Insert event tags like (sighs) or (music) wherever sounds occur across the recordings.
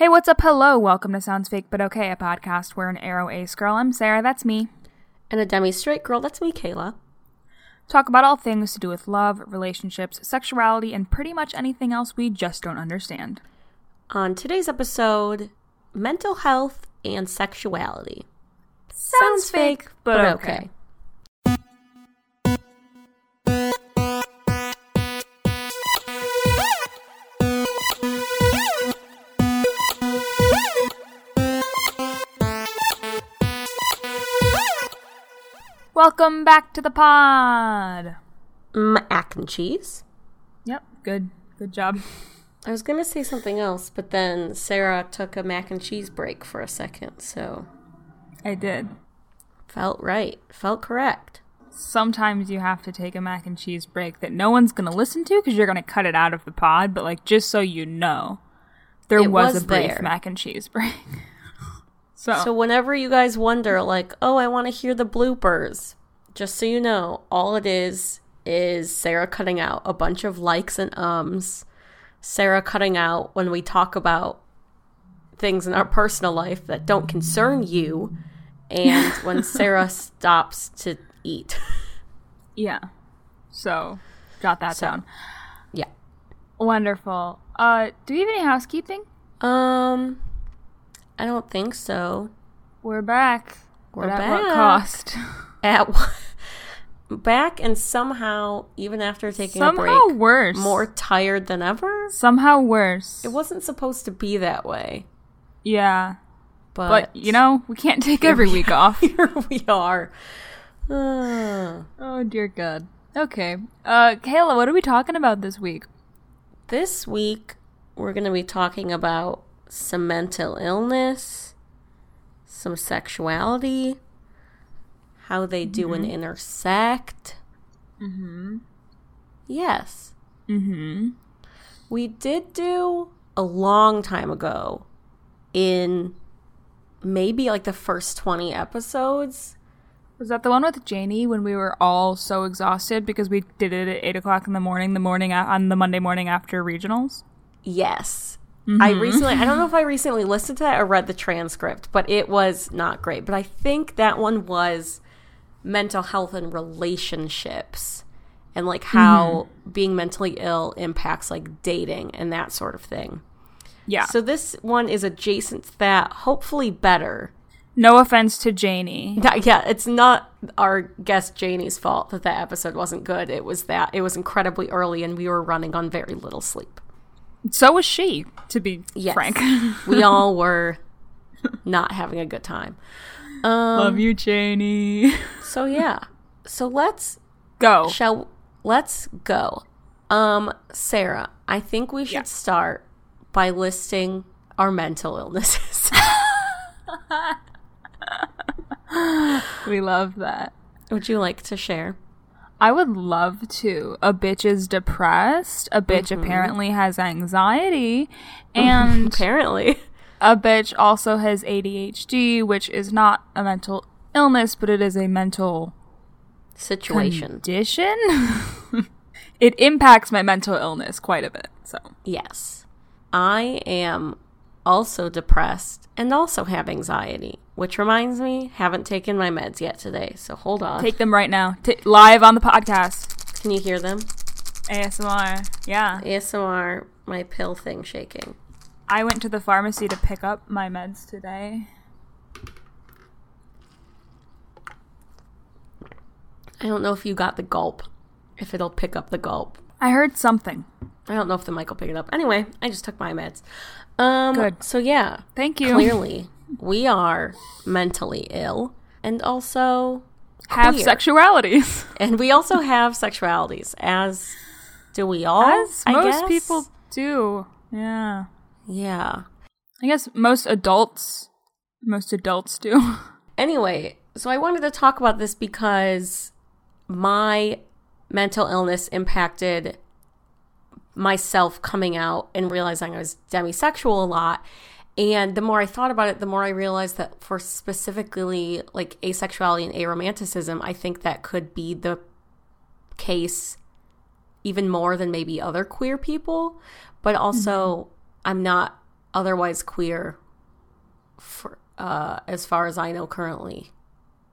Hey, what's up? Hello. Welcome to Sounds Fake But Okay, a podcast where an aro ace girl, I'm Sarah, that's me, And a demi straight girl, that's me, Kayla. talk about all things to do with love, relationships, sexuality, and pretty much anything else we just don't understand. On today's episode, mental health and sexuality. Sounds fake, but okay. Welcome back to the pod. Mac and cheese. Yep, good. Good job. I was gonna say something else, but then Sarah took a mac and cheese break for a second, so I did. felt right. Felt correct. Sometimes you have to take a mac and cheese break that no one's going to listen to because you're going to cut it out of the pod, but like just so you know, there was, was a brief there. mac and cheese break. (laughs) so, So whenever you guys wonder, like, oh, I want to hear the bloopers, just so you know, all it is is Sarah cutting out a bunch of likes and ums, Sarah cutting out when we talk about things in our personal life that don't concern you, and (laughs) when Sarah stops to eat. yeah. So, got that So- down. Yeah. Wonderful. Uh, do we have any housekeeping? Um, I don't think so. We're back. We're but at what back. cost? (laughs) At back and somehow, even after taking a break, Somehow worse. more tired than ever. Somehow worse. It wasn't supposed to be that way, yeah. but, But, you know, we can't take every (laughs) week off. here we are. Uh, (sighs) Oh, dear God. Okay. Uh, Kayla, what are we talking about this week? this week, we're going to be talking about some mental illness, some sexuality, how they do and intersect. Mm-hmm. Yes. Mm-hmm. We did do a long time ago in maybe like the first 20 episodes. Was that the one with Janie when we were all so exhausted because we did it at eight o'clock in the morning, the morning on the Monday morning after regionals? Yes. I mm-hmm. recently, I don't know if I recently listened to that or read the transcript, but it was not great. But I think that one was mental health and relationships and like how mm-hmm. being mentally ill impacts like dating and that sort of thing. Yeah. So this one is adjacent to that, hopefully better. no offense to Janie. (laughs) Yeah, it's not our guest Janie's fault that that episode wasn't good. It was that it was incredibly early and we were running on very little sleep. So was she, to be Yes. frank. (laughs) we all were not having a good time. Um, Love you, Janie. So yeah. So let's Go. shall let's go. Um Sarah, I think we should Yeah. start by listing our mental illnesses. (laughs) (laughs) we love that. Would you like to share? I would love to. A bitch is depressed. A bitch mm-hmm. apparently has anxiety. (laughs) And Apparently. A bitch also has ADHD, which is not a mental illness, but it is a mental Situation. condition. (laughs) it impacts my mental illness quite a bit. So, Yes. I am also depressed and also have anxiety, which reminds me, haven't taken my meds yet today. So hold on. take them right now. T- live on the podcast. Can you hear them? ASMR. Yeah. ASMR, my pill thing shaking. I went to the pharmacy to pick up my meds today. I don't know if you got the gulp, if it'll pick up the gulp. I heard something. I don't know if the mic will pick it up. Anyway, I just took my meds. Um, Good. So yeah, Thank you. clearly we are mentally ill, and also Have queer. sexualities. (laughs) and we also have sexualities, as do we all. As I most guess? people do. Yeah. Yeah. I guess most adults most adults do. (laughs) Anyway, so I wanted to talk about this because my mental illness impacted myself coming out and realizing I was demisexual a lot. And the more I thought about it, the more I realized that for specifically like asexuality and aromanticism, I think that could be the case even more than maybe other queer people. But also, I'm not otherwise queer for uh as far as I know currently.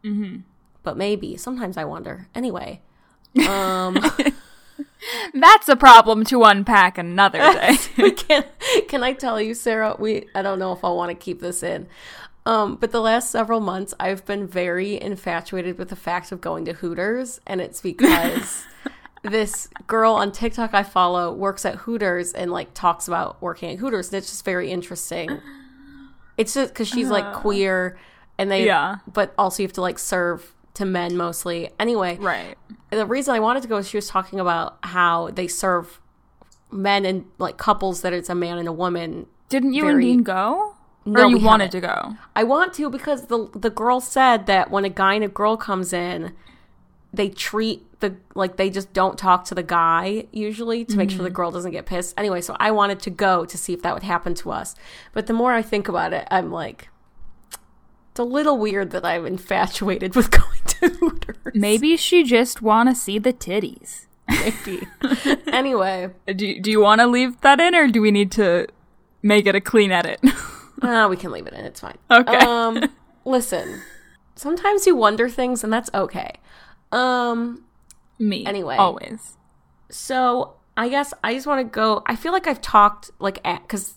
Mhm. But maybe sometimes I wonder. Anyway, (laughs) um (laughs) That's a problem to unpack another (laughs) day. (laughs) can can I tell you, Sarah? We I don't know if I want to keep this in. Um, but the last several months, I've been very infatuated with the fact of going to Hooters, and it's because this girl on TikTok I follow works at Hooters and like talks about working at Hooters, and it's just very interesting. It's just because she's like queer, and they Yeah. but also you have to like serve to men mostly. Anyway, right. the reason I wanted to go is she was talking about how they serve men and like couples that it's a man and a woman. Didn't you Very- and Dean go? No, or you wanted haven't. to go? I want to because the the girl said that when a guy and a girl comes in, they treat the like they just don't talk to the guy usually to make sure the mm-hmm. girl doesn't get pissed. Anyway, so I wanted to go to see if that would happen to us. But the more I think about it, I'm like it's a little weird that I'm infatuated with (laughs) going to Hooters. Maybe she just want to see the titties. Maybe. anyway, Do, do you want to leave that in, or do we need to make it a clean edit? (laughs) Ah, we can leave it in. It's fine. Okay. Um, listen. Sometimes you wonder things, and that's okay. Um. Me. Anyway. Always. So I guess I just want to go. I feel like I've talked like because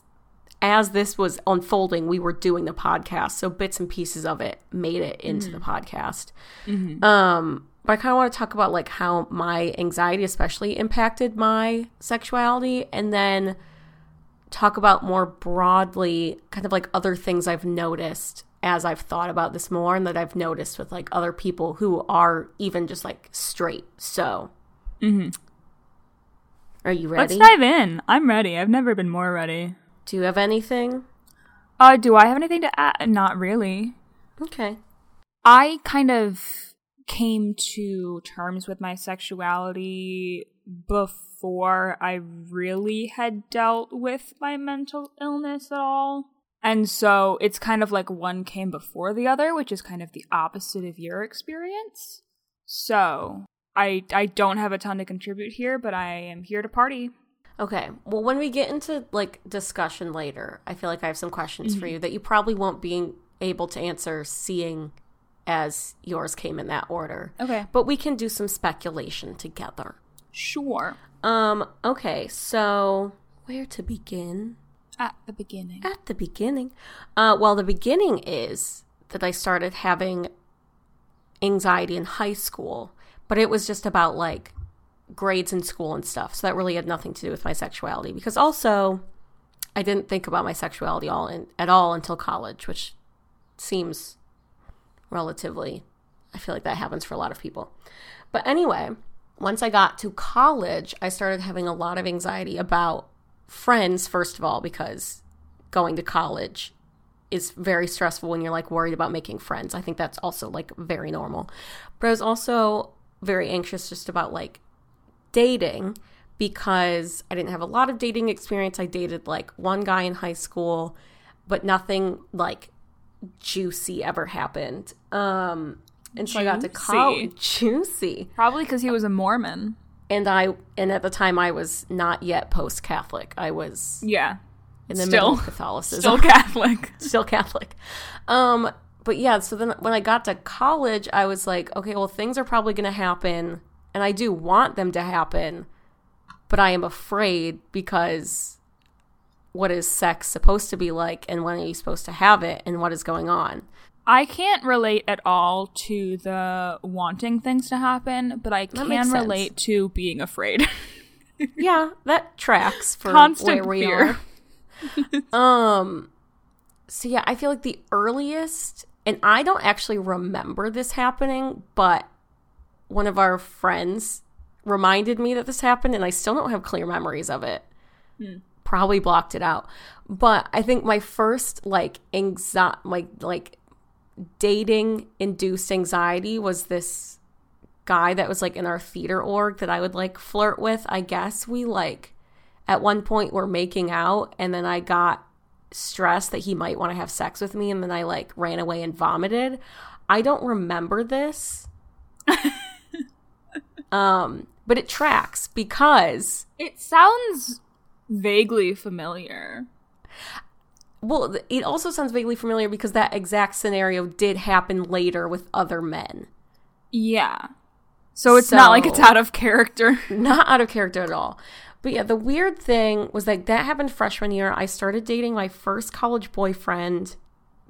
as this was unfolding, we were doing the podcast, so bits and pieces of it made it into the mm-hmm. podcast. Mm-hmm. Um. But I kind of want to talk about like how my anxiety, especially, impacted my sexuality, and then talk about more broadly kind of like other things I've noticed as I've thought about this more and that I've noticed with like other people who are even just like straight. So, mm-hmm. are you ready? Let's dive in. I'm ready. I've never been more ready. Do you have anything? Uh, do I have anything to add? Not really. Okay. I kind of came to terms with my sexuality before I really had dealt with my mental illness at all. And so it's kind of like one came before the other, which is kind of the opposite of your experience. So I I don't have a ton to contribute here, but I am here to party. Okay. Well, when we get into like discussion later, I feel like I have some questions for you that you probably won't be able to answer seeing as yours came in that order. Okay. But we can do some speculation together. Sure. Um, okay, so where to begin? At the beginning. At the beginning. Uh, well, the beginning is that I started having anxiety in high school, but it was just about like grades in school and stuff. So that really had nothing to do with my sexuality because also I didn't think about my sexuality all in, at all until college, which seems relatively I feel like that happens for a lot of people. But anyway, once I got to college, I started having a lot of anxiety about friends, first of all, because going to college is very stressful when you're like worried about making friends. I think that's also like very normal. But I was also very anxious just about like dating because I didn't have a lot of dating experience. I dated like one guy in high school, but nothing like juicy ever happened. Um and so I got to college juicy. Probably because he was a Mormon. And I and at the time I was not yet post Catholic. I was Yeah. in the Still- middle of Catholicism. Still Catholic. (laughs) still Catholic. Um, but yeah, so then when I got to college, I was like, okay, well, things are probably going to happen, and I do want them to happen, but I am afraid because what is sex supposed to be like, and when are you supposed to have it, and what is going on? I can't relate at all to the wanting things to happen, but I makes can relate to being afraid. (laughs) Yeah, that tracks (laughs) for Constant where we fear. are. (laughs) Um, so yeah, I feel like the earliest, and I don't actually remember this happening, but one of our friends reminded me that this happened, and I still don't have clear memories of it. Hmm. Probably blocked it out, but I think my first like anxiety, like like dating induced anxiety was this guy that was like in our theater org that I would like flirt with. I guess we like at one point were making out and then I got stressed that he might want to have sex with me and then I like ran away and vomited. I don't remember this. (laughs) um but it tracks because it sounds vaguely familiar. well, it also sounds vaguely familiar because that exact scenario did happen later with other men. Yeah. So it's not like it's out of character. (laughs) Not out of character at all. But yeah, the weird thing was like that happened freshman year. I started dating my first college boyfriend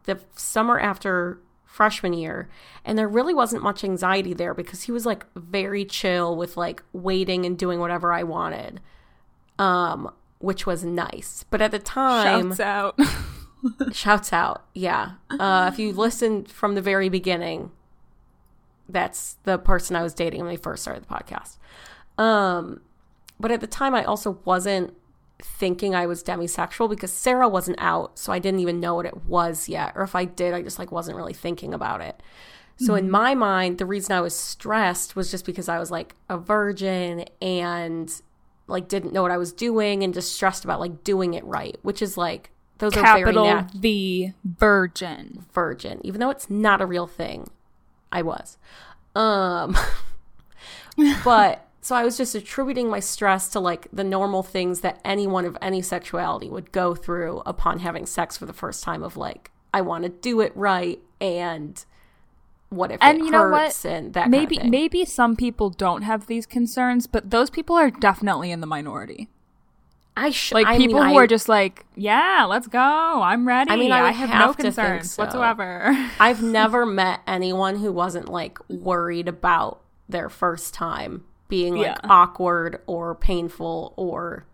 the summer after freshman year, and there really wasn't much anxiety there because he was like very chill with like waiting and doing whatever I wanted. Um which was nice. But at the time, Shouts out. (laughs) Shouts out. Yeah. Uh, if you listened from the very beginning, that's the person I was dating when we first started the podcast. Um, but at the time, I also wasn't thinking I was demisexual because Sarah wasn't out, so I didn't even know what it was yet. Or if I did, I just like wasn't really thinking about it. So in my mind, the reason I was stressed was just because I was like a virgin and like didn't know what I was doing and just stressed about like doing it right, which is like those are very Capital nat- V virgin. virgin, even though it's not a real thing. I was. Um (laughs) but so I was just attributing my stress to like the normal things that anyone of any sexuality would go through upon having sex for the first time of like I want to do it right and what if And it you know what? hurts and that Maybe kind of maybe some people don't have these concerns, but those people are definitely in the minority. I sh- Like I people mean, who I- are just like, yeah, let's go. I'm ready. I mean, I would have, have no concerns so. whatsoever. I've (laughs) never met anyone who wasn't like worried about their first time being like Yeah. awkward or painful or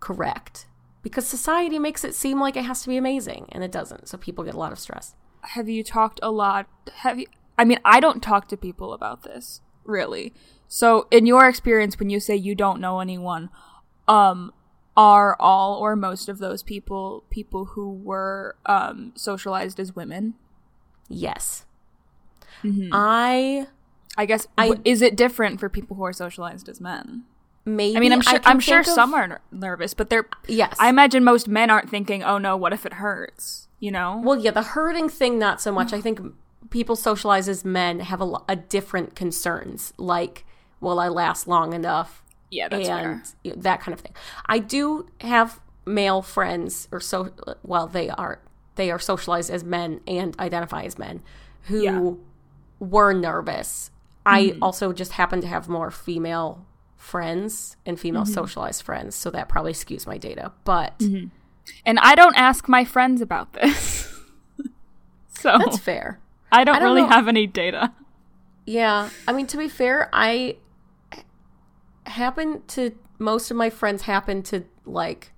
correct. Because society makes it seem like it has to be amazing and it doesn't. So people get a lot of stress. have you talked a lot? Have you? I mean, I don't talk to people about this really. So, in your experience, when you say you don't know anyone, um, are all or most of those people people who were um, socialized as women? Yes. Mm-hmm. I I guess I- is it different for people who are socialized as men? maybe I mean, I'm sure I'm sure of- some are ner- nervous, but they're. Yes. I imagine most men aren't thinking, "Oh no, what if it hurts?" You know? Well, yeah, the hurting thing, not so much. I think people socialized as men have a, a different concerns, like, will I last long enough? yeah, that's fair. and you that kind of thing. I do have male friends, or so. Well, they are they are socialized as men and identify as men, who Yeah. Were nervous. I also just happen to have more female friends and female Mm-hmm. socialized friends, so that probably skews my data. But And I don't ask my friends about this. (laughs) so that's fair. I don't, I don't really know. have any data. Yeah, I mean to be fair, I happen to most of my friends happen to like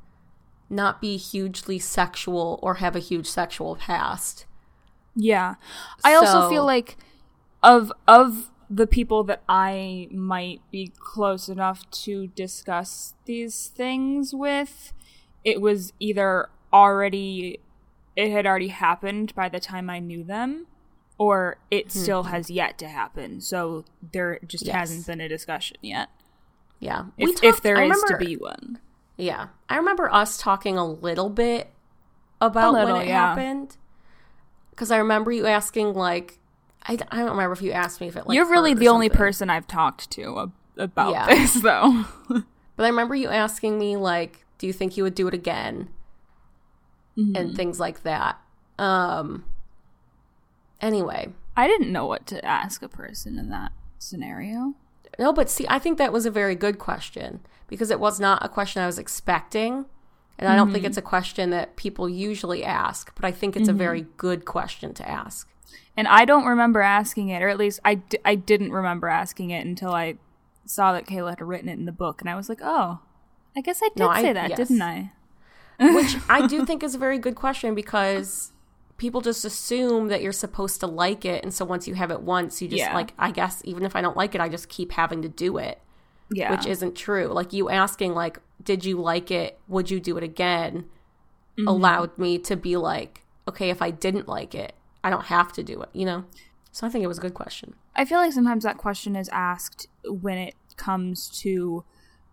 not be hugely sexual or have a huge sexual past. Yeah. I also feel like of of the people that I might be close enough to discuss these things with, it was either already it had already happened by the time I knew them or it hmm. still has yet to happen. So there just Yes. hasn't been a discussion yet. Yeah, If, if there I is to be one. Yeah, I remember us talking a little bit about little, when it yeah. happened because I remember you asking like. I, I don't remember if you asked me if it like You're really the only something. person I've talked to ab- about Yeah. this though. (laughs) But I remember you asking me like, "Do you think you would do it again?" Mm-hmm. and things like that. Um. Anyway, I didn't know what to ask a person in that scenario. no, but see, I think that was a very good question because it was not a question I was expecting, and I don't Mm-hmm. think it's a question that people usually ask. But I think it's a very good question to ask. And I don't remember asking it, or at least I, d- I didn't remember asking it until I saw that Kayla had written it in the book. And I was like, oh, I guess I did No, I- say that, yes. didn't I? which I do (laughs) think is a very good question because people just assume that you're supposed to like it, and so once you have it once, you just Yeah. like I guess even if I don't like it, I just keep having to do it, Yeah. which isn't true. Like you asking like, did you like it? Would you do it again? Mm-hmm. Allowed me to be like, okay, if I didn't like it, I don't have to do it, you know. So I think it was a good question. I feel like sometimes that question is asked when it comes to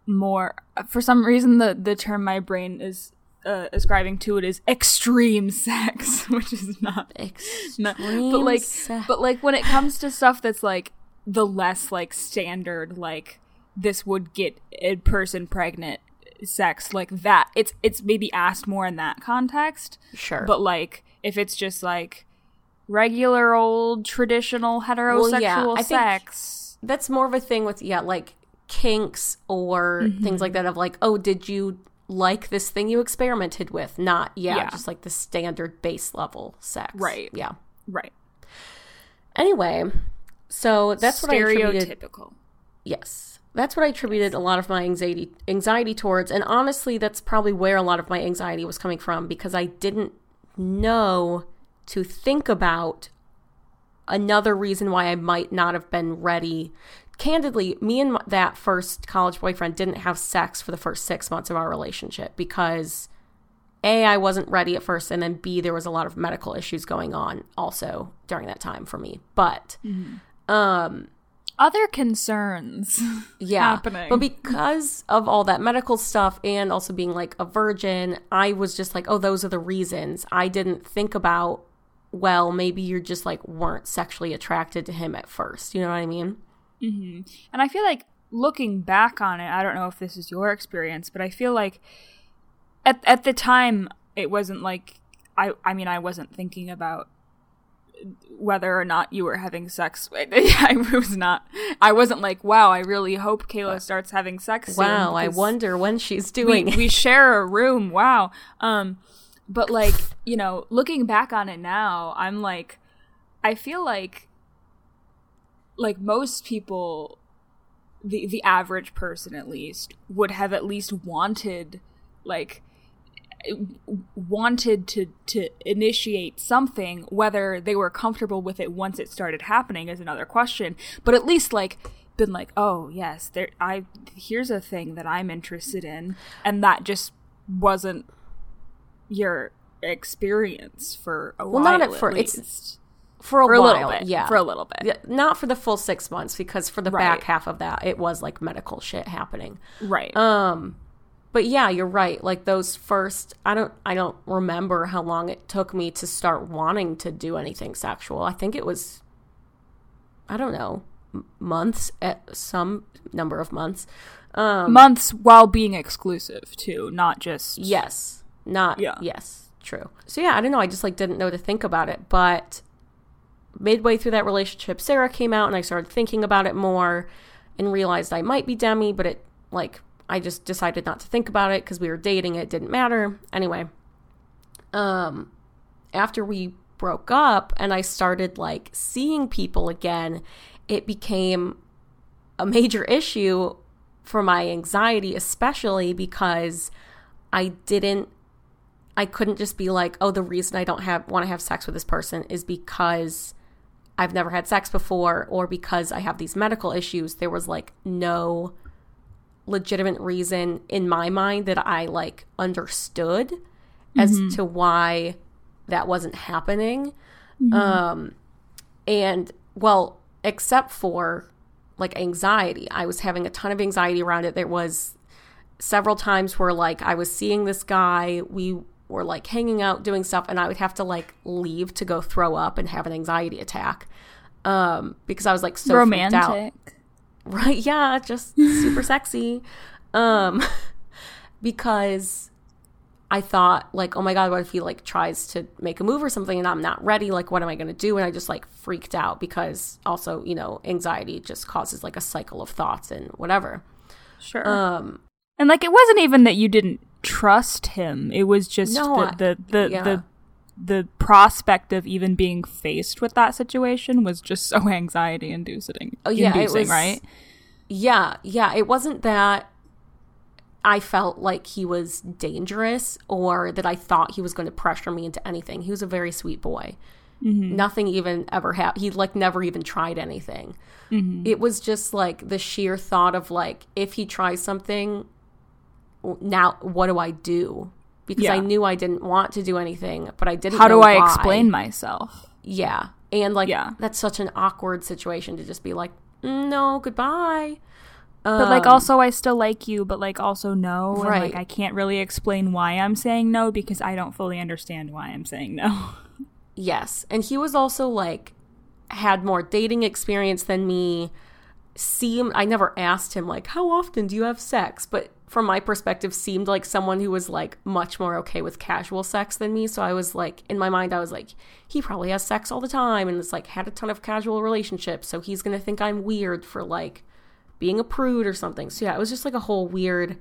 more. For some reason, the the term my brain is uh, ascribing to it is extreme sex, (laughs) which is not Extreme No, but like sex. but like when it comes to stuff that's like the less like standard like this would get a person pregnant sex like that. It's it's maybe asked more in that context. Sure. But like if it's just like regular old traditional heterosexual yeah, sex. that's more of a thing with yeah like kinks or mm-hmm. things like that of like oh did you like this thing you experimented with not yeah, Yeah. just like the standard base level sex Right. yeah Right. anyway so that's what i attributed stereotypical. yes that's what i attributed a lot of my anxiety anxiety towards and honestly that's probably where a lot of my anxiety was coming from because i didn't know to think about another reason why I might not have been ready. Candidly, me and that first college boyfriend didn't have sex for the first six months of our relationship because A, I wasn't ready at first, and then B, there was a lot of medical issues going on also during that time for me. But, um, Other concerns. (laughs) yeah. happening. But because of all that medical stuff and also being like a virgin, I was just like, oh, those are the reasons. I didn't think about, well, maybe you're just like weren't sexually attracted to him at first. You know what I mean? And I feel like looking back on it, I don't know if this is your experience, but I feel like at at the time it wasn't like I I mean I wasn't thinking about whether or not you were having sex. (laughs) I was not. I wasn't like, wow. I really hope Kayla starts having sex. Wow, I wonder when she's doing it. we share a room. Wow. Um, but like you know, looking back on it now, I'm like, I feel like, like most people, the the average person at least would have at least wanted, like, wanted to to initiate something. Whether they were comfortable with it once it started happening is another question. But at least like been like, oh yes, there I here's a thing that I'm interested in, and that just wasn't your experience for a Well, while. not at fir- it's- least. for a for a while. little bit. yeah, for a little bit. Yeah, not for the full six months because for the Right. back half of that, it was like medical shit happening. Right. Um, but yeah, you're right. Like those first, I don't, I don't remember how long it took me to start wanting to do anything sexual. I think it was, I don't know, months at some number of months. Um, Months while being exclusive too, not just yes, not Yeah. yes, true. So yeah, I don't know. I just like didn't know to think about it, but midway through that relationship, Sarah came out and I started thinking about it more and realized I might be Demi, but it like I just decided not to think about it because we were dating. It didn't matter anyway. Um, after we broke up and I started like seeing people again, it became a major issue for my anxiety, especially because I didn't I couldn't just be like, oh, the reason I don't have want to have sex with this person is because I've never had sex before or because I have these medical issues. There was like no legitimate reason in my mind that I like understood as to why that wasn't happening. Um and well, except for like anxiety. I was having a ton of anxiety around it. There was several times where like I was seeing this guy, we were like hanging out doing stuff and I would have to like leave to go throw up and have an anxiety attack. Um because I was like so romantic. Right, yeah, just super (laughs) sexy. Um (laughs) because I thought like, oh my god, what if he like tries to make a move or something and I'm not ready? Like what am I going to do? And I just like freaked out because also, you know, anxiety just causes like a cycle of thoughts and whatever. Sure. Um and like it wasn't even that you didn't trust him. It was just No, the the the, yeah. the the prospect of even being faced with that situation was just so (laughs) anxiety inducing. Oh, yeah, it was- right? Yeah, yeah. It wasn't that I felt like he was dangerous or that I thought he was going to pressure me into anything. He was a very sweet boy. Mm-hmm. Nothing even ever happened. He like never even tried anything. Mm-hmm. It was just like the sheer thought of like if he tries something, now what do I do? Because I knew I didn't want to do anything, but I didn't. How do I why. explain myself? Yeah. And like Yeah. that's such an awkward situation to just be like, "Mm, no, goodbye. But like Um, also I still like you, but like also no. And Right. like I can't really explain why I'm saying no because I don't fully understand why I'm saying no. Yes. And he was also like had more dating experience than me. Seemed I never asked him like how often do you have sex, but from my perspective seemed like someone who was like much more okay with casual sex than me so i was like in my mind i was like he probably has sex all the time and it's like had a ton of casual relationships so he's gonna think i'm weird for like being a prude or something so yeah it was just like a whole weird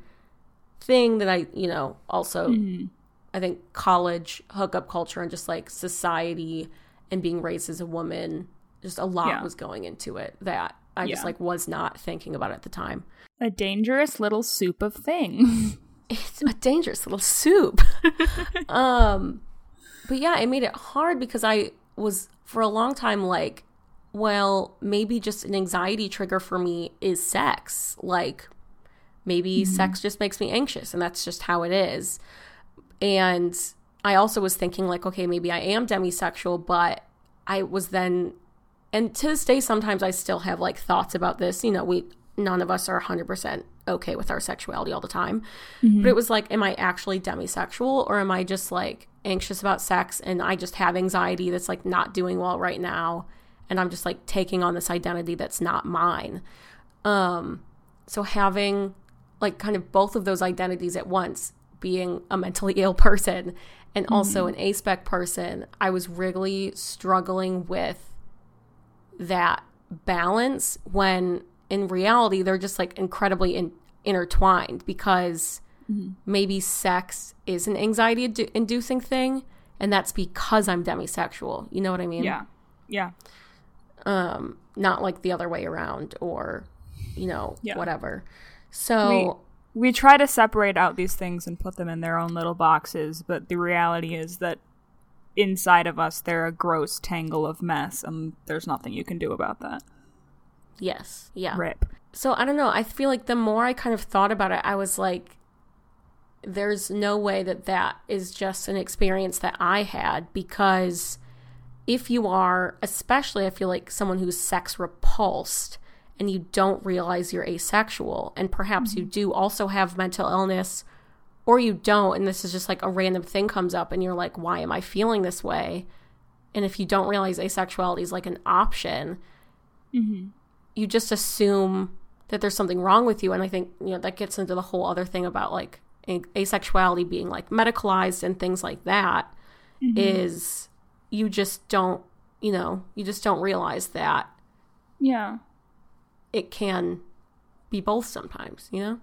thing that i you know also Mm-hmm. i think college hookup culture and just like society and being raised as a woman just a lot Yeah. was going into it that i just like was not thinking about it at the time A dangerous little soup of things. (laughs) it's a dangerous little soup. (laughs) um, but yeah, it made it hard because I was for a long time like, well, maybe just an anxiety trigger for me is sex. Like, maybe sex just makes me anxious, and that's just how it is. And I also was thinking like, okay, maybe I am demisexual, but I was then, and to this day, sometimes I still have like thoughts about this. You know, we none of us are 100% okay with our sexuality all the time. But it was like, am I actually demisexual or am I just like anxious about sex and I just have anxiety that's like not doing well right now and I'm just like taking on this identity that's not mine. Um so having like kind of both of those identities at once, being a mentally (laughs) ill person and also an aspec person, I was really struggling with that balance when in reality they're just like incredibly in- intertwined because maybe sex is an anxiety indu- inducing thing and that's because I'm demisexual. You know what I mean? yeah. Yeah. Um not like the other way around or you know, Yeah. whatever. So we try to separate out these things and put them in their own little boxes, but the reality is that inside of us they're a gross tangle of mess and there's nothing you can do about that. yes. Yeah. Rip. So I don't know. I feel like the more I kind of thought about it, I was like, there's no way that that is just an experience that I had because if you are, especially I feel like someone who's sex repulsed and you don't realize you're asexual, and perhaps you mm-hmm. do also have mental illness or you don't, and this is just like a random thing comes up and you're like, why am I feeling this way? And if you don't realize asexuality is like an option, mm-hmm. you just assume that there's something wrong with you and i think you know that gets into the whole other thing about like a- asexuality being like medicalized and things like that mm-hmm. is you just don't you know you just don't realize that Yeah. it can be both sometimes you know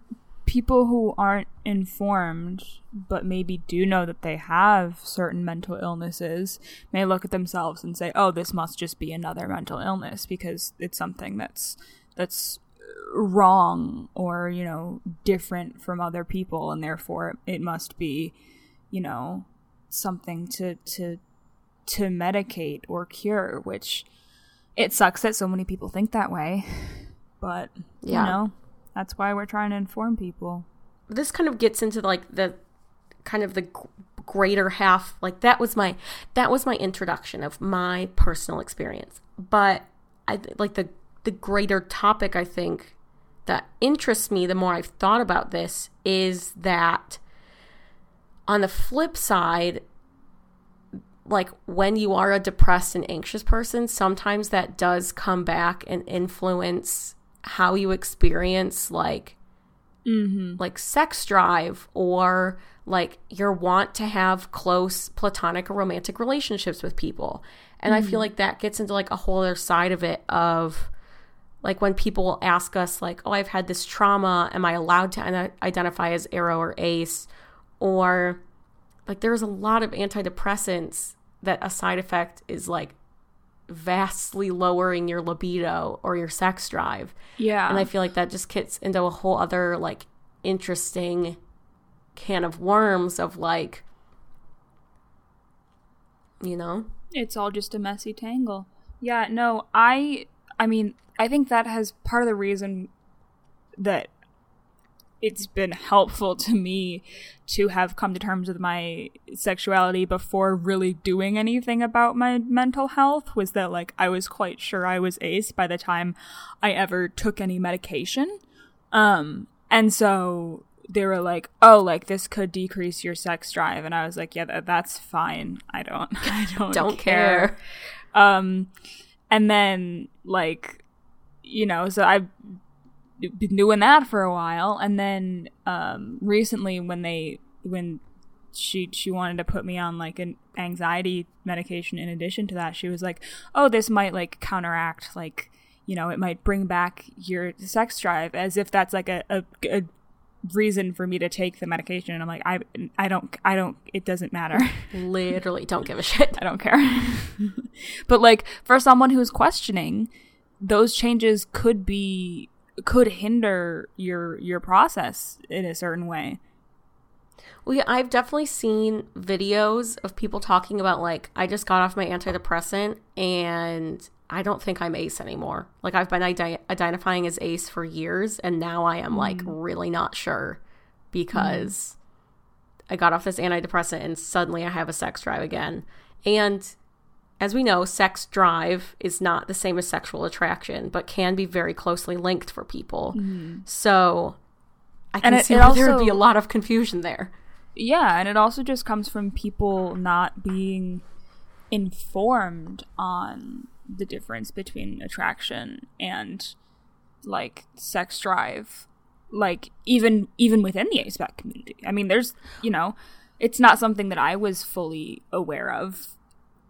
People who aren't informed but maybe do know that they have certain mental illnesses may look at themselves and say, "Oh, this must just be another mental illness because it's something that's that's wrong or, you know, different from other people and therefore it must be, you know, something to to to medicate or cure, which it sucks that so many people think that way. But, Yeah. you know, that's why we're trying to inform people. this kind of gets into like the kind of the greater half like that was my that was my introduction of my personal experience but i like the the greater topic i think that interests me the more i've thought about this is that on the flip side like when you are a depressed and anxious person sometimes that does come back and influence how you experience like mm-hmm. like sex drive or like your want to have close platonic or romantic relationships with people. And I feel mm-hmm. like that gets into like a whole other side of it of like when people ask us like, "Oh, I've had this trauma, am I allowed to ident- identify as aro or ace?" or like there's a lot of antidepressants that a side effect is like vastly lowering your libido or your sex drive. Yeah. And I feel like that just gets into a whole other like interesting can of worms of like you know? it's all just a messy tangle. Yeah, no, I I mean, I think that has part of the reason that it's been helpful to me to have come to terms with my sexuality before really doing anything about my mental health was that like I was quite sure I was ace by the time I ever took any medication. Um and so they were like, "Oh, like this could decrease your sex drive." And I was like, "Yeah, that, that's fine. I don't (laughs) I don't Don't care." care. Um and then like you know, so I been doing that for a while, and then um, recently when they when she she wanted to put me on like an anxiety medication in addition to that, she was like, "Oh, this might like counteract like." You know, it might bring back your sex drive as if that's like a, a, a reason for me to take the medication and I'm like I I don't I don't it doesn't matter. Literally don't give a shit. (laughs) I don't care. (laughs) but like for someone who's questioning, those changes could be could hinder your your process in a certain way. Well, yeah, I've definitely seen videos of people talking about like I just got off my antidepressant and I don't think I'm ace anymore. Like I've been ident- identifying as ace for years and now I am mm. like really not sure because mm. I got off this antidepressant and suddenly I have a sex drive again. And as we know, sex drive is not the same as sexual attraction, but can be very closely linked for people. Mm. So I can and see it, it also, there would be a lot of confusion there. Yeah, and it also just comes from people not being informed on the difference between attraction and like sex drive like even even within the aspec community i mean there's you know it's not something that i was fully aware of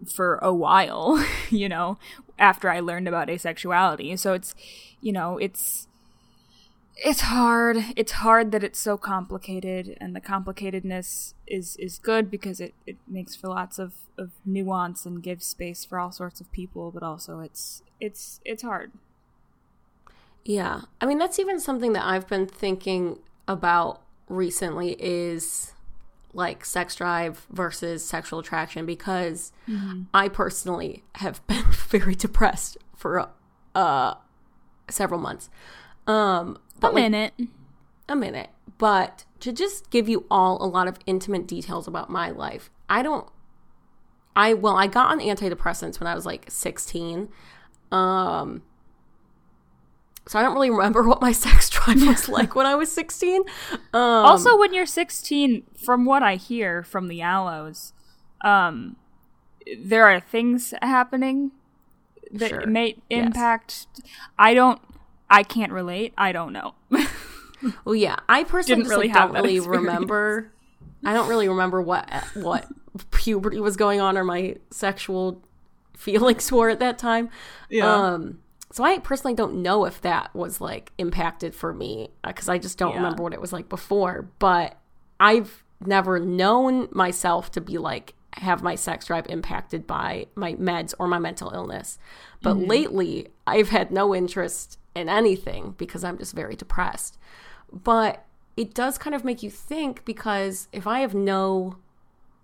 for a while (laughs) you know after i learned about asexuality so it's you know it's it's hard. It's hard that it's so complicated, and the complicatedness is is good because it, it makes for lots of, of nuance and gives space for all sorts of people. But also, it's it's it's hard. Yeah, I mean that's even something that I've been thinking about recently is like sex drive versus sexual attraction because mm-hmm. I personally have (laughs) been very depressed for uh several months. Um, but a like, minute. A minute. But to just give you all a lot of intimate details about my life, I don't. I well, I got on antidepressants when I was like 16. Um, so I don't really remember (laughs) what my sex drive was (laughs) like when I was 16. Um, also, when you're 16, from what I hear from the allos, um, there are things happening that sure. may impact. Yes. I don't. I can't relate. I don't know. (laughs) well, yeah, I personally really like, don't really experience. remember. I don't really remember what what puberty was going on or my sexual feelings were at that time. Yeah. Um, so I personally don't know if that was like impacted for me because I just don't yeah. remember what it was like before. But I've never known myself to be like have my sex drive impacted by my meds or my mental illness. But mm-hmm. lately, I've had no interest in anything because I'm just very depressed. But it does kind of make you think because if I have no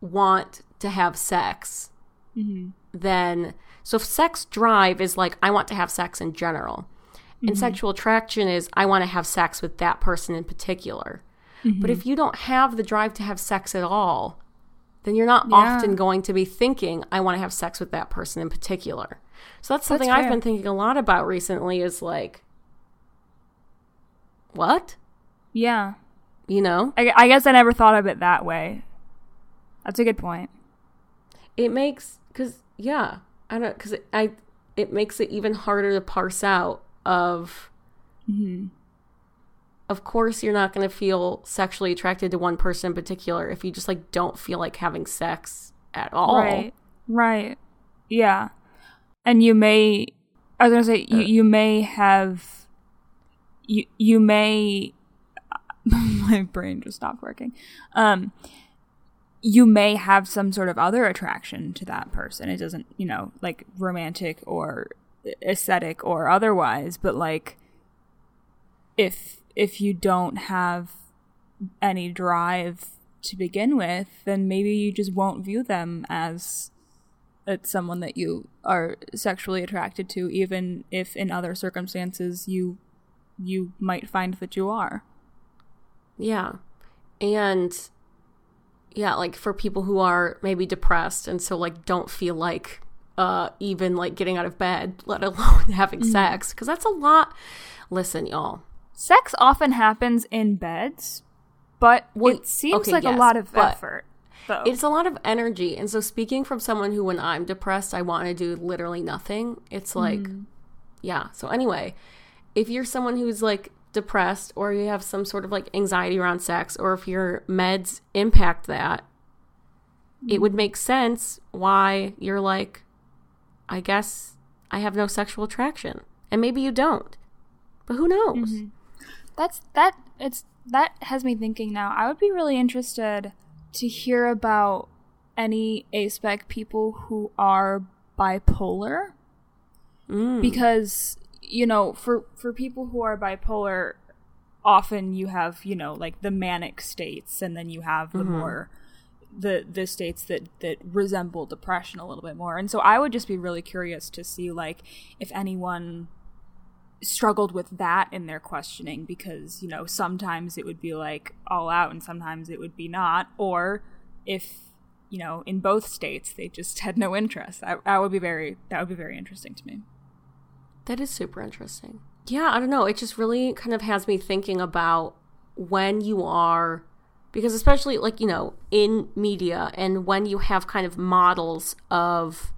want to have sex, mm-hmm. then so if sex drive is like I want to have sex in general, mm-hmm. and sexual attraction is I want to have sex with that person in particular. Mm-hmm. But if you don't have the drive to have sex at all, then you're not yeah. often going to be thinking, I want to have sex with that person in particular. So that's something that's I've been thinking a lot about recently is like, what? Yeah. You know? I, I guess I never thought of it that way. That's a good point. It makes, because, yeah, I don't, because it, I, it makes it even harder to parse out of, mm-hmm of course you're not going to feel sexually attracted to one person in particular if you just like don't feel like having sex at all. Right. Right. Yeah. And you may I was going to say you, uh. you may have you you may (laughs) my brain just stopped working. Um you may have some sort of other attraction to that person. It doesn't, you know, like romantic or aesthetic or otherwise, but like if if you don't have any drive to begin with, then maybe you just won't view them as it's someone that you are sexually attracted to, even if in other circumstances you you might find that you are. Yeah. And yeah, like for people who are maybe depressed and so like don't feel like uh even like getting out of bed, (laughs) let alone having mm. sex, because that's a lot. Listen, y'all, Sex often happens in beds, but well, it seems okay, like yes, a lot of effort. Though. It's a lot of energy. And so, speaking from someone who, when I'm depressed, I want to do literally nothing, it's like, mm. yeah. So, anyway, if you're someone who's like depressed or you have some sort of like anxiety around sex or if your meds impact that, it would make sense why you're like, I guess I have no sexual attraction. And maybe you don't. But who knows? Mm-hmm. That's that it's that has me thinking now. I would be really interested to hear about any aspec people who are bipolar Mm. because you know for for people who are bipolar often you have you know like the manic states and then you have the mm-hmm. more the the states that that resemble depression a little bit more. And so i would just be really curious to see like if anyone struggled with that in their questioning because you know sometimes it would be like all out and sometimes it would be not or if you know in both states they just had no interest. That, that would be very that would be very interesting to me That is super interesting. Yeah, I don't know. It just really kind of has me thinking about when you are, because especially like, you know, in media and when you have kind of models of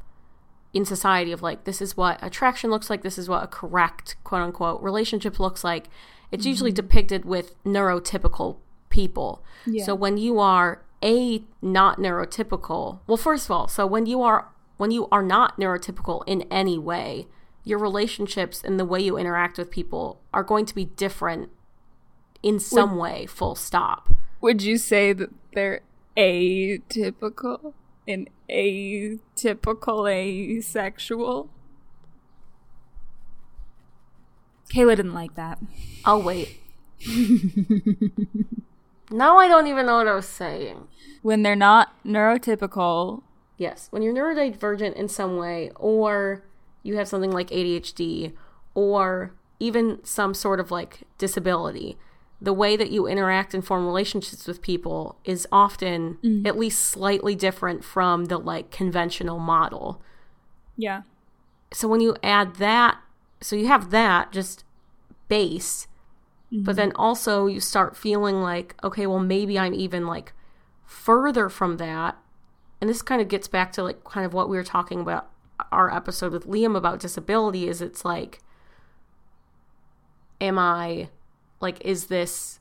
in society of like, this is what attraction looks like, this is what a correct quote unquote relationship looks like, it's usually mm-hmm. depicted with neurotypical people. Yeah. So when you are a not neurotypical, well, first of all, so when you are when you are not neurotypical in any way, your relationships and the way you interact with people are going to be different in some way, full stop. Would you say that they're atypical and atypical asexual? Kayla didn't like that. I'll wait. (laughs) now I don't even know what I was saying. When they're not neurotypical, Yes, when you're neurodivergent in some way, or you have something like ADHD, or even some sort of like disability, the way that you interact and form relationships with people is often mm. at least slightly different from the like conventional model. yeah. So when you add that, so you have that just base, but mm-hmm. then also you start feeling like, okay, well, maybe I'm even like further from that. And this kind of gets back to like kind of what we were talking about our episode with Liam about disability is it's like, am I like, is this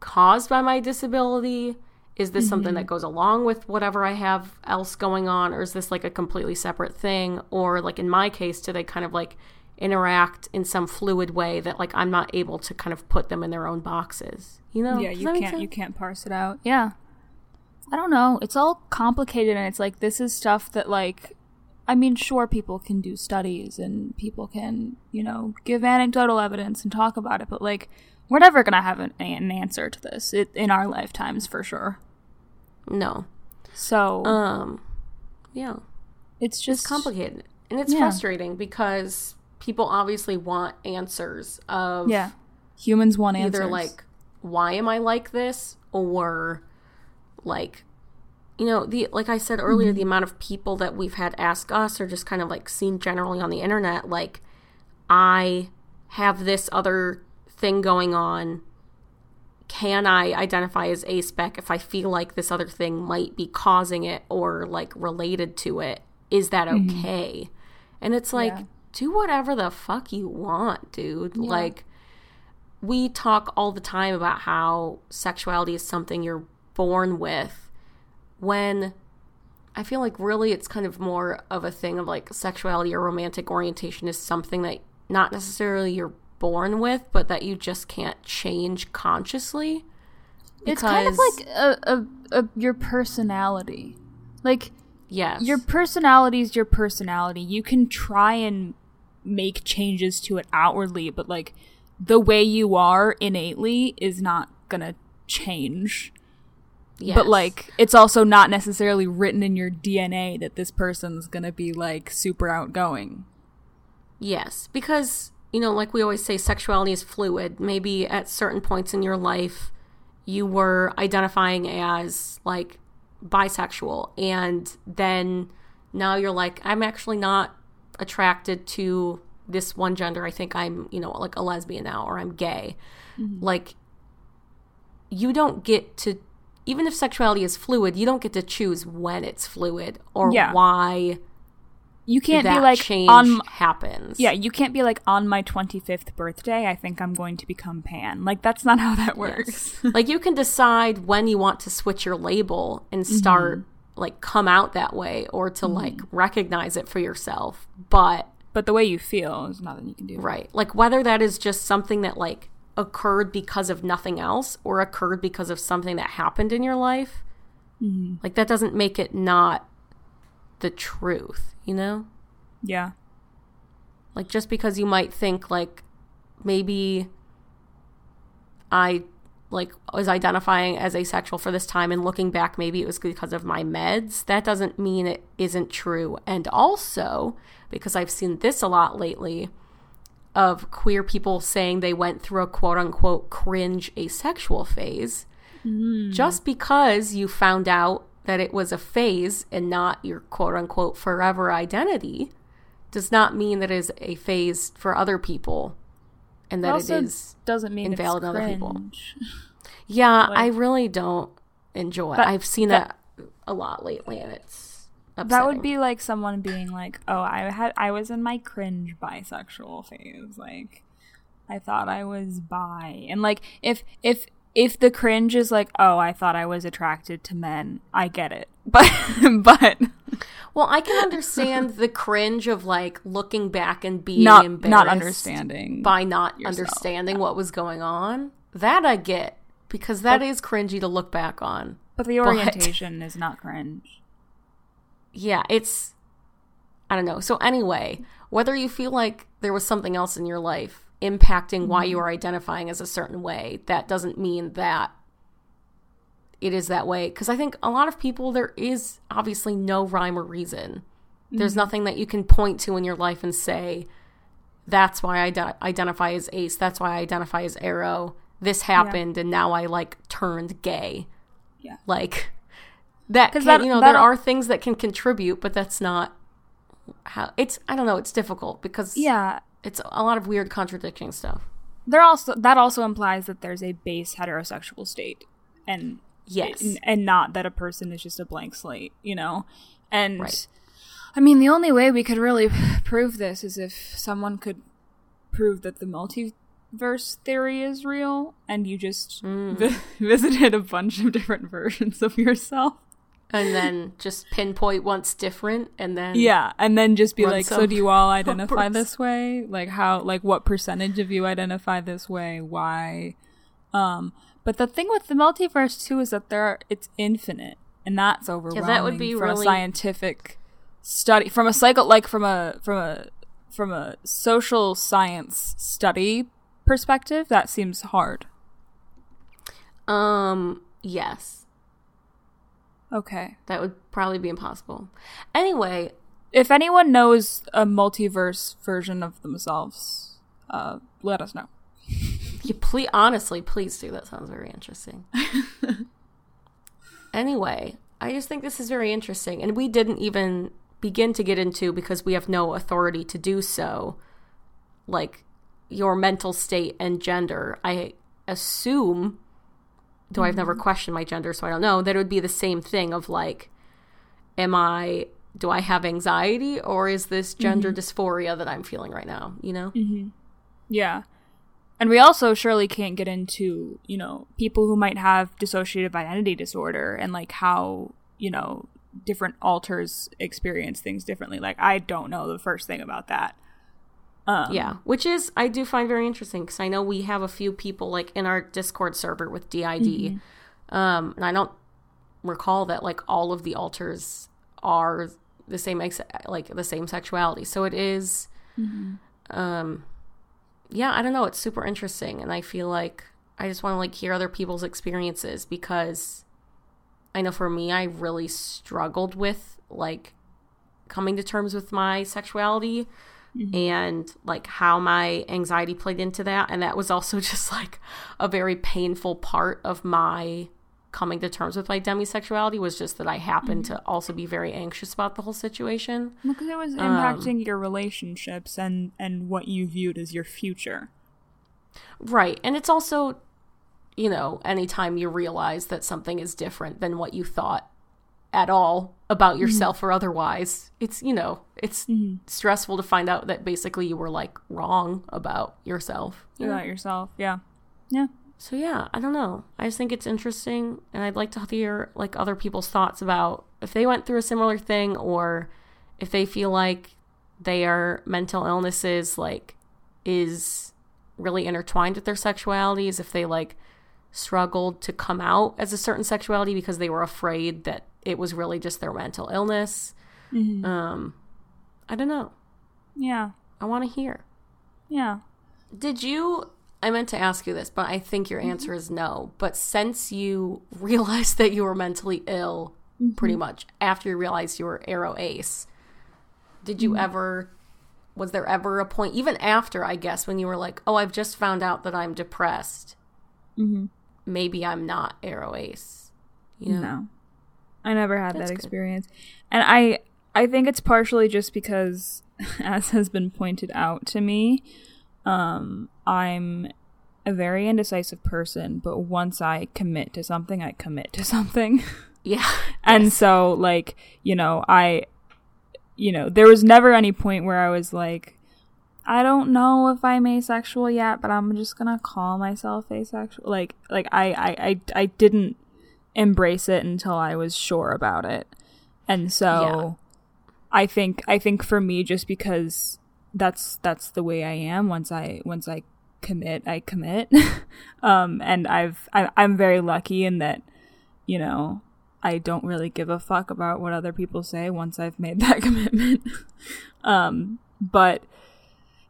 caused by my disability? Is this something mm-hmm. that goes along with whatever I have else going on? Or is this like a completely separate thing? Or like in my case, do they kind of like interact in some fluid way that like I'm not able to kind of put them in their own boxes? You know? Yeah, you can't you can't parse it out. Yeah. I don't know. It's all complicated and it's like this is stuff that like I mean, sure people can do studies and people can, you know, give anecdotal evidence and talk about it, but like we're never going to have an, an answer to this it, in our lifetimes for sure. No. So, Um yeah. it's just It's complicated. And it's Yeah. frustrating because people obviously want answers of Yeah. Humans want answers. either like why am i like this or like you know the like i said earlier Mm-hmm. the amount of people that we've had ask us or just kind of like seen generally on the internet like i have this other thing going on can i identify as aspec if i feel like this other thing might be causing it or like related to it is that okay and it's like Mm-hmm. Yeah. do whatever the fuck you want dude like we talk all the time about how sexuality is something you're born with when I feel like really it's kind of more of a thing of like sexuality or romantic orientation is something that not necessarily you're born with, but that you just can't change consciously. it's kind of like a, a, a your personality. Like yes, your personality is your personality. You can try and make changes to it outwardly, but like the way you are innately is not gonna change. Yes. But like it's also not necessarily written in your DNA that this person's gonna be like super outgoing. Yes, because, you know, like we always say, sexuality is fluid. Maybe at certain points in your life, you were identifying as like bisexual, and then now you're like, I'm actually not attracted to this one gender. I think I'm, you know, like a lesbian now, or I'm gay. Mm-hmm. Like, you don't get to, even if sexuality is fluid, you don't get to choose when it's fluid or Yeah. why you can't that be like change on happens. yeah you can't be like on my 25th birthday i think i'm going to become pan like that's not how that works (laughs) like you can decide when you want to switch your label and mm-hmm. start like come out that way or to mm-hmm. like recognize it for yourself. But but the way you feel is nothing you can do right, like whether that is just something that like occurred because of nothing else or occurred because of something that happened in your life, mm-hmm. like that doesn't make it not the truth, you know? yeah Like just because you might think like maybe I like was identifying as asexual for this time and looking back maybe it was because of my meds, that doesn't mean it isn't true. And also, because I've seen this a lot lately of queer people saying they went through a quote unquote cringe asexual phase mm-hmm. just because you found out that it was a phase and not your quote unquote forever identity does not mean that it is a phase for other people and that it also is doesn't mean invalid it's other people. cringe. yeah like- i really don't enjoy it i've seen that- that, a lot lately and it's upsetting. that would be like someone being like oh i had i was in my cringe bisexual phase. Like i thought i was bi. And like if if if the cringe is like oh i thought i was attracted to men i get it. (laughs) But but well i can understand the cringe of like looking back and being not embarrassed not understanding by not yourself, understanding what was going on. That i get because that is cringy to look back on. But the orientation is not cringe yeah, it's I don't know. So anyway, whether you feel like there was something else in your life impacting why you mm-hmm. are identifying as a certain way, that doesn't mean that it is that way because I think a lot of people there is obviously no rhyme or reason. There's mm-hmm. nothing that you can point to in your life and say that's why I ide- identify as ace, that's why I identify as aro. This happened and now I like turned gay. Yeah. Like that can, that- you know there are things that can contribute but that's not how it's I don't know, it's difficult because yeah it's a lot of weird contradicting stuff. there also that also implies that there's a base heterosexual state and Yes. and, and not that a person is just a blank slate you know and Right. i mean the only way we could really prove this is if someone could prove that the multiverse theory is real and you just Mm. vi- (laughs) visited a bunch of different versions of yourself and then just pinpoint what's different and then yeah and then just be like so do you all (laughs) identify this way? Like how like what percentage of you identify this way? Why? Um but the thing with the multiverse too is that there are, it's infinite and that's overwhelming That would be from really- a scientific study from a cycle like from a from a from a social science study perspective that seems hard. Um yes okay. That would probably be impossible. Anyway if anyone knows a multiverse version of themselves uh let us know. you please honestly please do. That sounds very interesting. (laughs) Anyway i just think this is very interesting and we didn't even begin to get into because we have no authority to do so like your mental state and gender. I assume though i've never mm-hmm. questioned my gender so i don't know that it would be the same thing of like am i do i have anxiety or is this gender mm-hmm. dysphoria that i'm feeling right now you know mm-hmm. Yeah. And we also surely can't get into, you know, people who might have dissociative identity disorder and like how, you know, different alters experience things differently. Like I don't know the first thing about that. Um, Yeah, which is I do find very interesting because I know we have a few people like in our Discord server with DID, um, and I don't recall that like all of the alters are the same ex- like the same sexuality. So it is, um, yeah, I don't know. It's super interesting, and I feel like I just want to like hear other people's experiences because I know for me, I really struggled with like coming to terms with my sexuality Mm-hmm. and like how my anxiety played into that and that was also (laughs) just like a very painful part of my coming to terms with my demisexuality was just that I happened mm-hmm. to also be very anxious about the whole situation. Because it was um, impacting your relationships and and what you viewed as your future. Right. And it's also, you know, anytime you realize that something is different than what you thought at all about mm-hmm. yourself or otherwise. It's, you know, it's mm-hmm. stressful to find out that basically you were like wrong about yourself. you know? About yourself. Yeah. Yeah. So yeah, I don't know. I just think it's interesting and I'd like to hear like other people's thoughts about if they went through a similar thing or if they feel like their mental illnesses like is really intertwined with their sexualities, if they like struggled to come out as a certain sexuality because they were afraid that it was really just their mental illness. Um I don't know. Yeah. I want to hear. Yeah. Did you? I meant to ask you this, but I think your answer is no. But since you (laughs) realized that you were mentally ill, pretty much after you realized you were Aro Ace, did you ever? Was there ever a point, even after I guess, when you were like, "Oh, I've just found out that I'm depressed. Mhm. Maybe I'm not Aro Ace." You know? No. I never had That's that good. experience. And I I think it's partially just because (laughs) as has been pointed out to me, um I'm a very indecisive person, but once I commit to something, I commit to (laughs) something. Yeah. and so like, you know, I you know, there was never any point where I was like I don't know if I'm asexual yet, but I'm just gonna call myself asexual. Like, like I, I, I, I didn't embrace it until I was sure about it, and so I think, I think for me, just because that's that's the way I am. Once I, once I commit, I commit. (laughs) um, and I've, I, I'm very lucky in that, you know, I don't really give a fuck about what other people say once I've made (laughs) that commitment. (laughs) um, but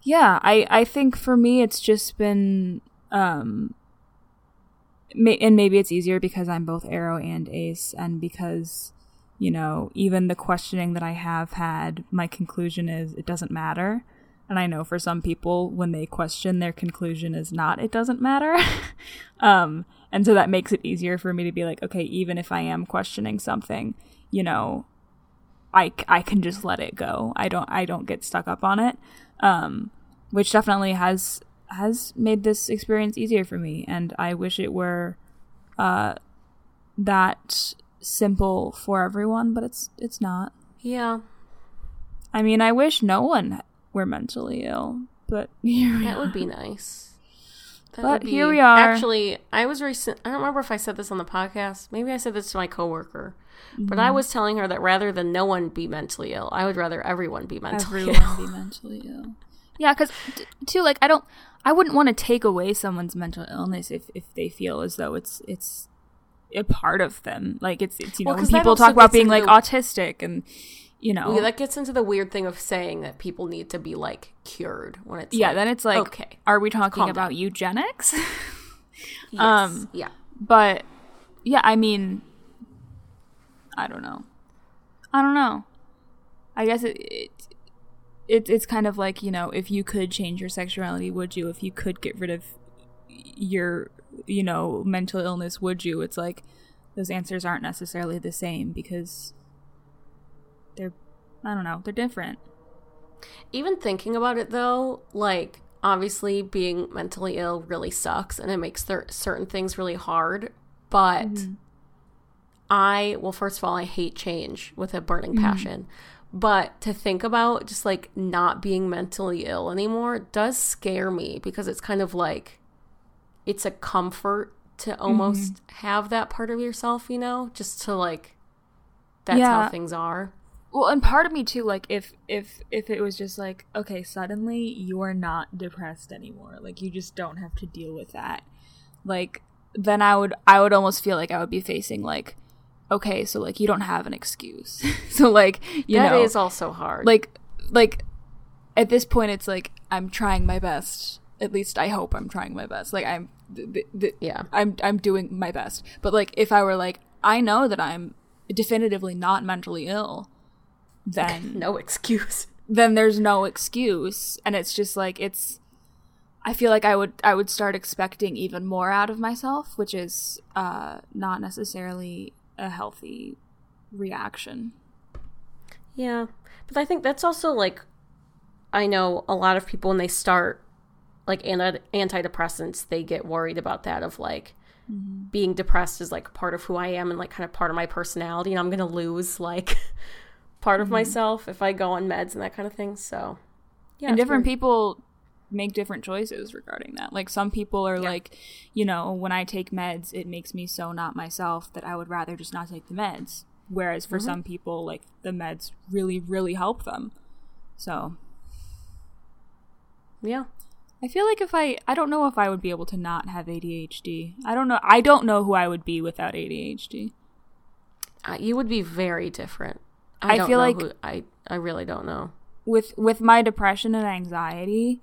yeah, I I think for me it's just been um and maybe it's easier because I'm both aro and ace and because you know, even the questioning that I have had, my conclusion is it doesn't matter. And I know for some people when they question their conclusion is not it doesn't matter. (laughs) um and so that makes it easier for me to be like, okay, even if I am questioning something, you know, I, I can just let it go. I don't I don't get stuck up on it. Um, which definitely has has made this experience easier for me and I wish it were uh that simple for everyone, but it's it's not. Yeah. I mean, I wish no one were mentally ill, but (laughs) here we That would be nice. That But would here we are. Actually, I was recent. I don't remember if I said this on the podcast. Maybe I said this to my coworker, but Mm-hmm. I was telling her that rather than no one be mentally ill, I would rather everyone be mentally everyone ill. be (laughs) mentally ill. Yeah, because too, like I don't, I wouldn't want to take away someone's mental illness if if they feel as though it's it's a part of them. Like it's it's you know Well, when 'cause that people talk about being like into- autistic and you know Yeah, that gets into the weird thing of saying that people need to be like cured when it's yeah, like, then it's like okay, are we talking about eugenics? (laughs) yes, um, yeah, but yeah, I mean, I don't know. I don't know. I guess it, it it it's kind of like you know if you could change your sexuality, would you? If you could get rid of your you know mental illness, would you? It's like those answers aren't necessarily the same because they're I don't know they're different. Even thinking about it though, like obviously being mentally ill really sucks and it makes there certain things really hard. But Mm-hmm. I well, first of all, I hate change with a burning Mm-hmm. passion. But to think about just like not being mentally ill anymore does scare me because it's kind of like it's a comfort to almost Mm-hmm. have that part of yourself, you know, just to like that's Yeah. how things are. Well, and part of me too, like if if if it was just like, okay, suddenly you're not depressed anymore, like you just don't have to deal with that, like then I would I would almost feel like I would be facing like, okay, so like you don't have an excuse, (laughs) so like you That is know, also hard. like like at this point it's like I'm trying my best. At least I hope I'm trying my best. Like I'm th- th- th- yeah. I'm I'm doing my best. But like if I were like I know that I'm definitively not mentally ill, then (laughs) No excuse. then there's no excuse and it's just like it's I feel like I would I would start expecting even more out of myself, which is uh not necessarily a healthy reaction. Yeah. But I think that's also like I know a lot of people when they start like anti- antidepressants, they get worried about that of like mm-hmm. being depressed is like part of who I am and like kind of part of my personality, and I'm gonna lose like (laughs) part of mm-hmm. myself if I go on meds and that kind of thing. So, yeah, and different weird. people make different choices regarding that. Like some people are like, you know, when I take meds, it makes me so not myself that I would rather just not take the meds. Whereas for some people, like the meds really, really help them. So Yeah, I feel like if I, I don't know if I would be able to not have ADHD. I don't know. I don't know who I would be without ADHD. uh, you would be very different. I I, feel like- who, I I really don't know. with with my depression and anxiety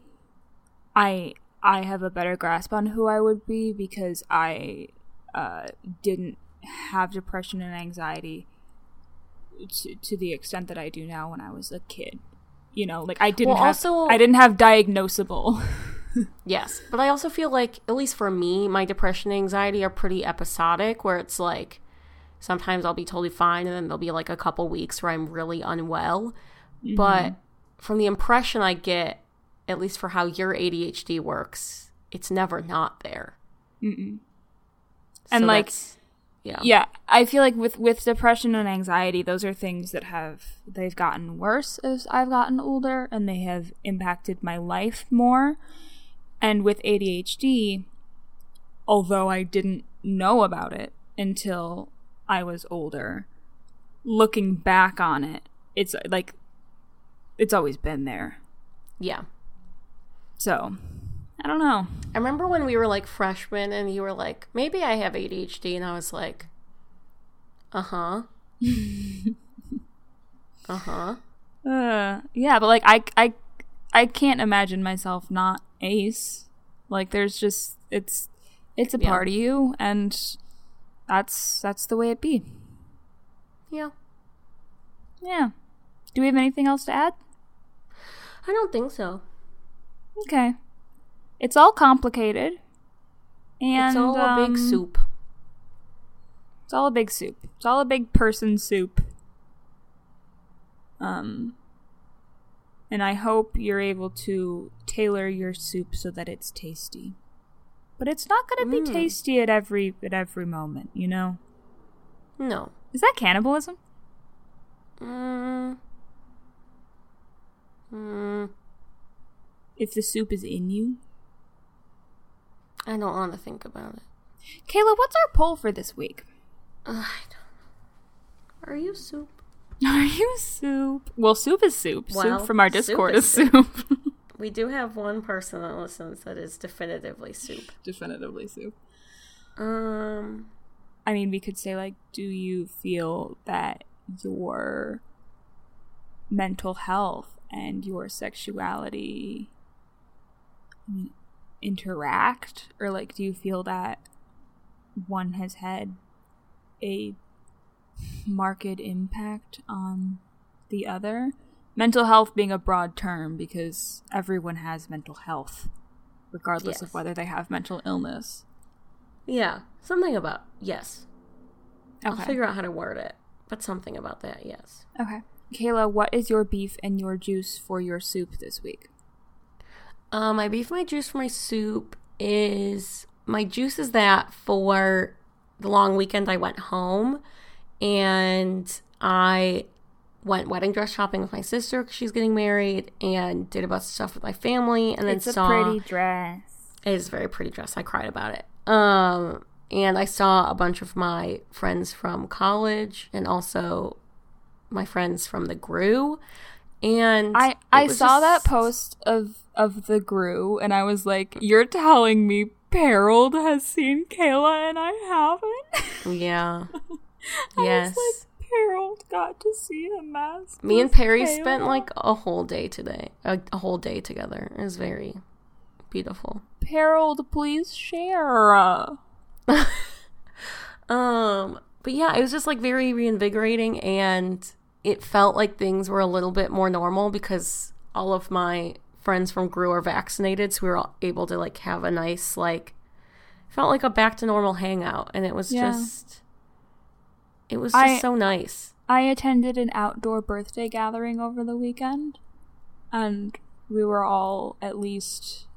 i i have a better grasp on who i would be because i uh didn't have depression and anxiety to, to the extent that i do now when i was a kid. You know like i didn't Well, have also- i didn't have diagnosable. (laughs) Yes, but I also feel like, at least for me, my depression and anxiety are pretty episodic, where it's like sometimes I'll be totally fine, and then there'll be like a couple weeks where I'm really unwell. But from the impression I get, at least for how your ADHD works, it's never not there. Mm-mm. So And, like, yeah, yeah i feel like with with depression and anxiety those are things that have they've gotten worse as i've gotten older and they have impacted my life more and with adhd although i didn't know about it until i was older looking back on it it's like it's always been there yeah. So i don't know I remember when we were like freshmen, and you were like, "Maybe I have ADHD," and I was like, "Uh huh." (laughs) uh huh. Uh, yeah, but like I, I, I can't imagine myself not ace. Like there's just it's it's a Yeah. part of you, and that's that's the way it be. Yeah. Yeah. Do we have anything else to add? I don't think so. Okay. It's all complicated. And it's all a big um, soup. It's all a big soup. It's all a big person soup. Um and I hope you're able to tailor your soup so that it's tasty. But it's not going to be Mm. tasty at every at every moment, you know. No. Is that cannibalism? Mm. Mm. If the soup is in you? I don't want to think about it. Kayla, what's our poll for this week? Don't. Are you soup? (laughs) Are you soup? Well, soup is soup. Well, soup from our soup Discord is is soup. (laughs) We do have one person that listens that is definitively soup. Definitively soup. Um. I mean, we could say, like, do you feel that your mental health and your sexuality I mean, interact? Or, like, do you feel that one has had a marked impact on the other? Mental health being a broad term because everyone has mental health, regardless of whether they have mental illness. Yeah. Something about yes. I'll figure out how to word it, but something about that. Yes. Okay. Kayla, what is your beef and your juice for your soup this week? Um, my beef, my juice for my soup is my juice is that for the long weekend I went home and I went wedding dress shopping with my sister because she's getting married and did a bunch of stuff with my family and then it's a saw pretty dress. it is a very pretty dress. I cried about it. Um, and I saw a bunch of my friends from college and also my friends from the GRU. And I I saw that post of of the Gru and I was like, "You're telling me Harold has seen Kayla and I haven't?" (laughs) Yeah. (laughs) I yes. was like, Harold got to see a mask. Me and Perry Kayla." spent like a whole day today, a, a whole day together. It was very beautiful. Harold, please share. (laughs) Um, but yeah, it was just like very reinvigorating and it felt like things were a little bit more normal because all of my friends from Grew are vaccinated, so we were all able to like have a nice like felt like a back to normal hangout and it was Yeah. just it was just I- so nice. I attended an outdoor birthday gathering over the weekend, and we were all at least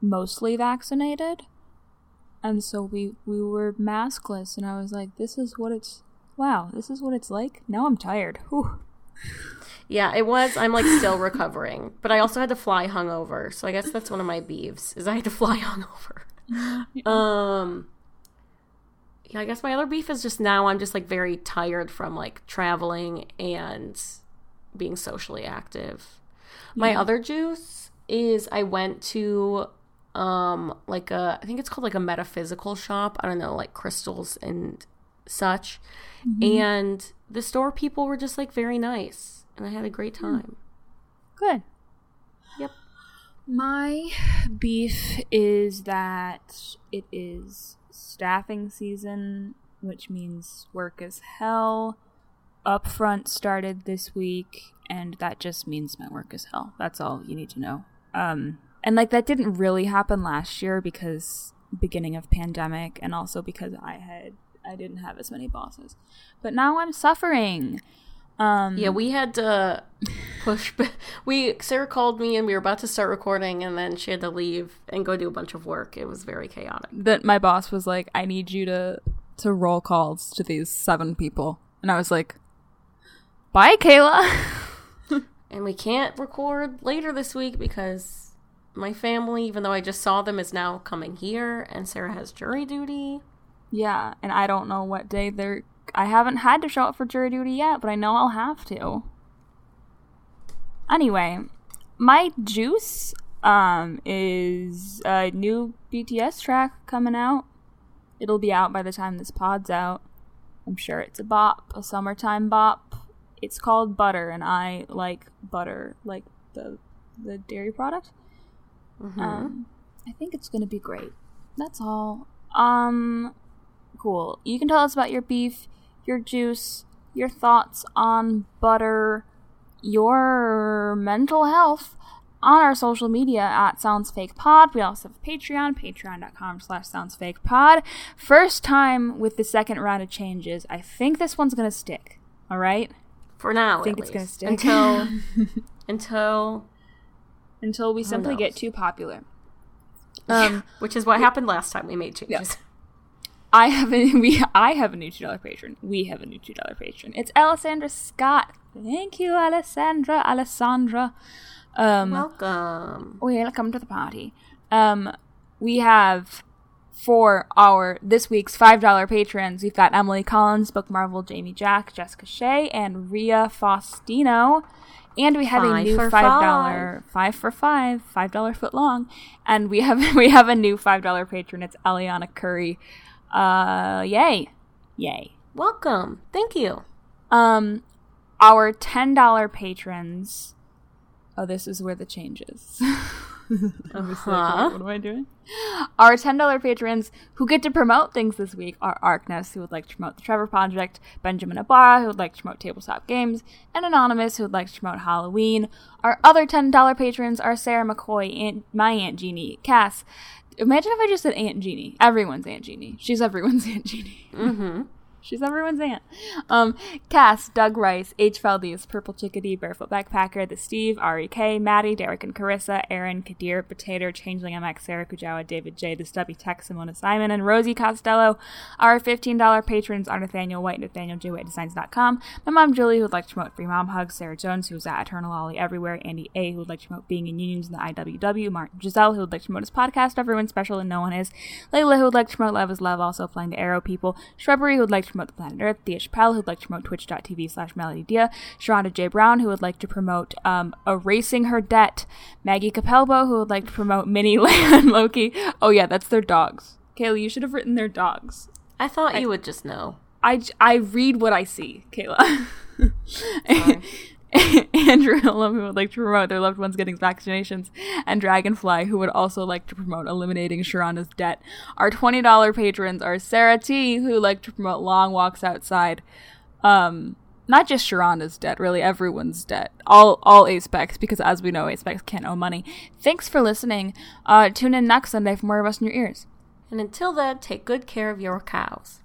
mostly vaccinated. and so we we were maskless, and I was like, "This is what it's. Wow, this is what it's like." Now I'm tired. Whew. Yeah, it was. I'm like still recovering, but I also had to fly hungover, so I guess that's one of my beefs is I had to fly (laughs) hungover. um, yeah, I guess my other beef is just now I'm just like very tired from like traveling and being socially active. My Yeah. other juice is I went to um like a I think it's called like a metaphysical shop. I don't know, like crystals and such. And the store people were just like very nice and I had a great time. Good. Yep. My beef is that it is staffing season, which means work is hell. Upfront started this week, and that just means my work is hell. That's all you need to know. Um, and like that didn't really happen last year because beginning of pandemic, and also because I had I didn't have as many bosses. But now I'm suffering. Um, Yeah, we had to push. b- We Sarah called me and we were about to start recording, and then she had to leave and go do a bunch of work. It was very chaotic. that my boss was like, I need you to to roll calls to these seven people. And I was like, Bye, Kayla. (laughs) And we can't record later this week because my family, even though I just saw them, is now coming here, and Sarah has jury duty. Yeah, and I don't know what day they're I haven't had to show up for jury duty yet, but I know I'll have to. Anyway, my juice um is a new BTS track coming out. It'll be out by the time this pod's out. I'm sure it's a bop, a summertime bop. It's called Butter, and I like butter, like the the dairy product. Mhm. Um, I think it's gonna be great. That's all. Um, cool. You can tell us about your beef, your juice, your thoughts on butter, your mental health on our social media at Sounds Fake Pod. We also have Patreon, patreon.com slash Sounds Fake Pod. First time with the second round of changes. I think this one's gonna stick. All right, For now, I think it's gonna stick until (laughs) until until we simply get too popular. Um. (laughs) which is what happened last time we made changes. I have a (laughs) we I have a new two dollar patron. We have a new two dollar patron. It's Alessandra Scott. Thank you, Alessandra. Alessandra. Um Welcome. welcome to the party. Um we have for our this week's five dollar patrons, we've got Emily Collins, Book Marvel, Jamie Jack, Jessica Shea, and Ria Faustino. And we have a new five dollar five for five, five dollar foot long. And we have (laughs) we have a new five dollar patron. It's Eliana Curry. Uh yay. Yay. Welcome. Thank you. Um our ten dollar patrons Oh, this is where the change is. (laughs) Uh-huh. what am I doing? Our $10 patrons who get to promote things this week are Arkness, who would like to promote the Trevor Project, Benjamin Ibarra, who would like to promote Tabletop Games, and Anonymous, who would like to promote Halloween. Our other $10 patrons are Sarah McCoy, Aunt, my Aunt Jeannie, Cass. Imagine if I just said Aunt Jeannie. Everyone's Aunt Jeannie. She's everyone's (laughs) Aunt Jeannie. Mm-hmm. She's everyone's aunt. Um, Cass, Doug Rice, H. Feldies, Purple Chickadee, Barefoot Backpacker, The Steve, R.E.K., Maddie, Derek and Carissa, Aaron, Kadir, Potato, Changeling MX, Sarah Kujawa, David J., The Stubby Tech, Simona Simon, and Rosie Costello. Our $15 patrons are Nathaniel White, Nathaniel J. White. My mom, Julie, who would like to promote Free Mom Hugs, Sarah Jones, who's at Eternal Ollie Everywhere, Andy A., who would like to promote Being in Unions in the IWW, Martin Giselle, who would like to promote his podcast, Everyone's Special and No One Is, Layla, who would like to promote Love is Love, also applying to Aro People, Shrubbery, who would like to promote the Planet Earth, Thea Chappelle, who would like to promote twitch.tv slash Melody Dia, Sharonda J. Brown, who would like to promote um, Erasing Her Debt, Maggie Capelbo, who would like to promote Minnie, Leia, (laughs) and Loki. Oh, yeah, that's their dogs. Kayla, you should have written their dogs. I thought you would just know. I, I read what I see, Kayla. (laughs) (laughs) Andrew Hillam, who would like to promote their loved ones getting vaccinations, and Dragonfly, who would also like to promote eliminating Sharonda's debt. Our $20 patrons are Sarah T, who like to promote long walks outside. Um, not just Sharonda's debt, really everyone's debt. All all Aspecs, because as we know, Aspecs can't owe money. Thanks for listening. Uh, tune in next Sunday for more of us in your ears. And until then, take good care of your cows.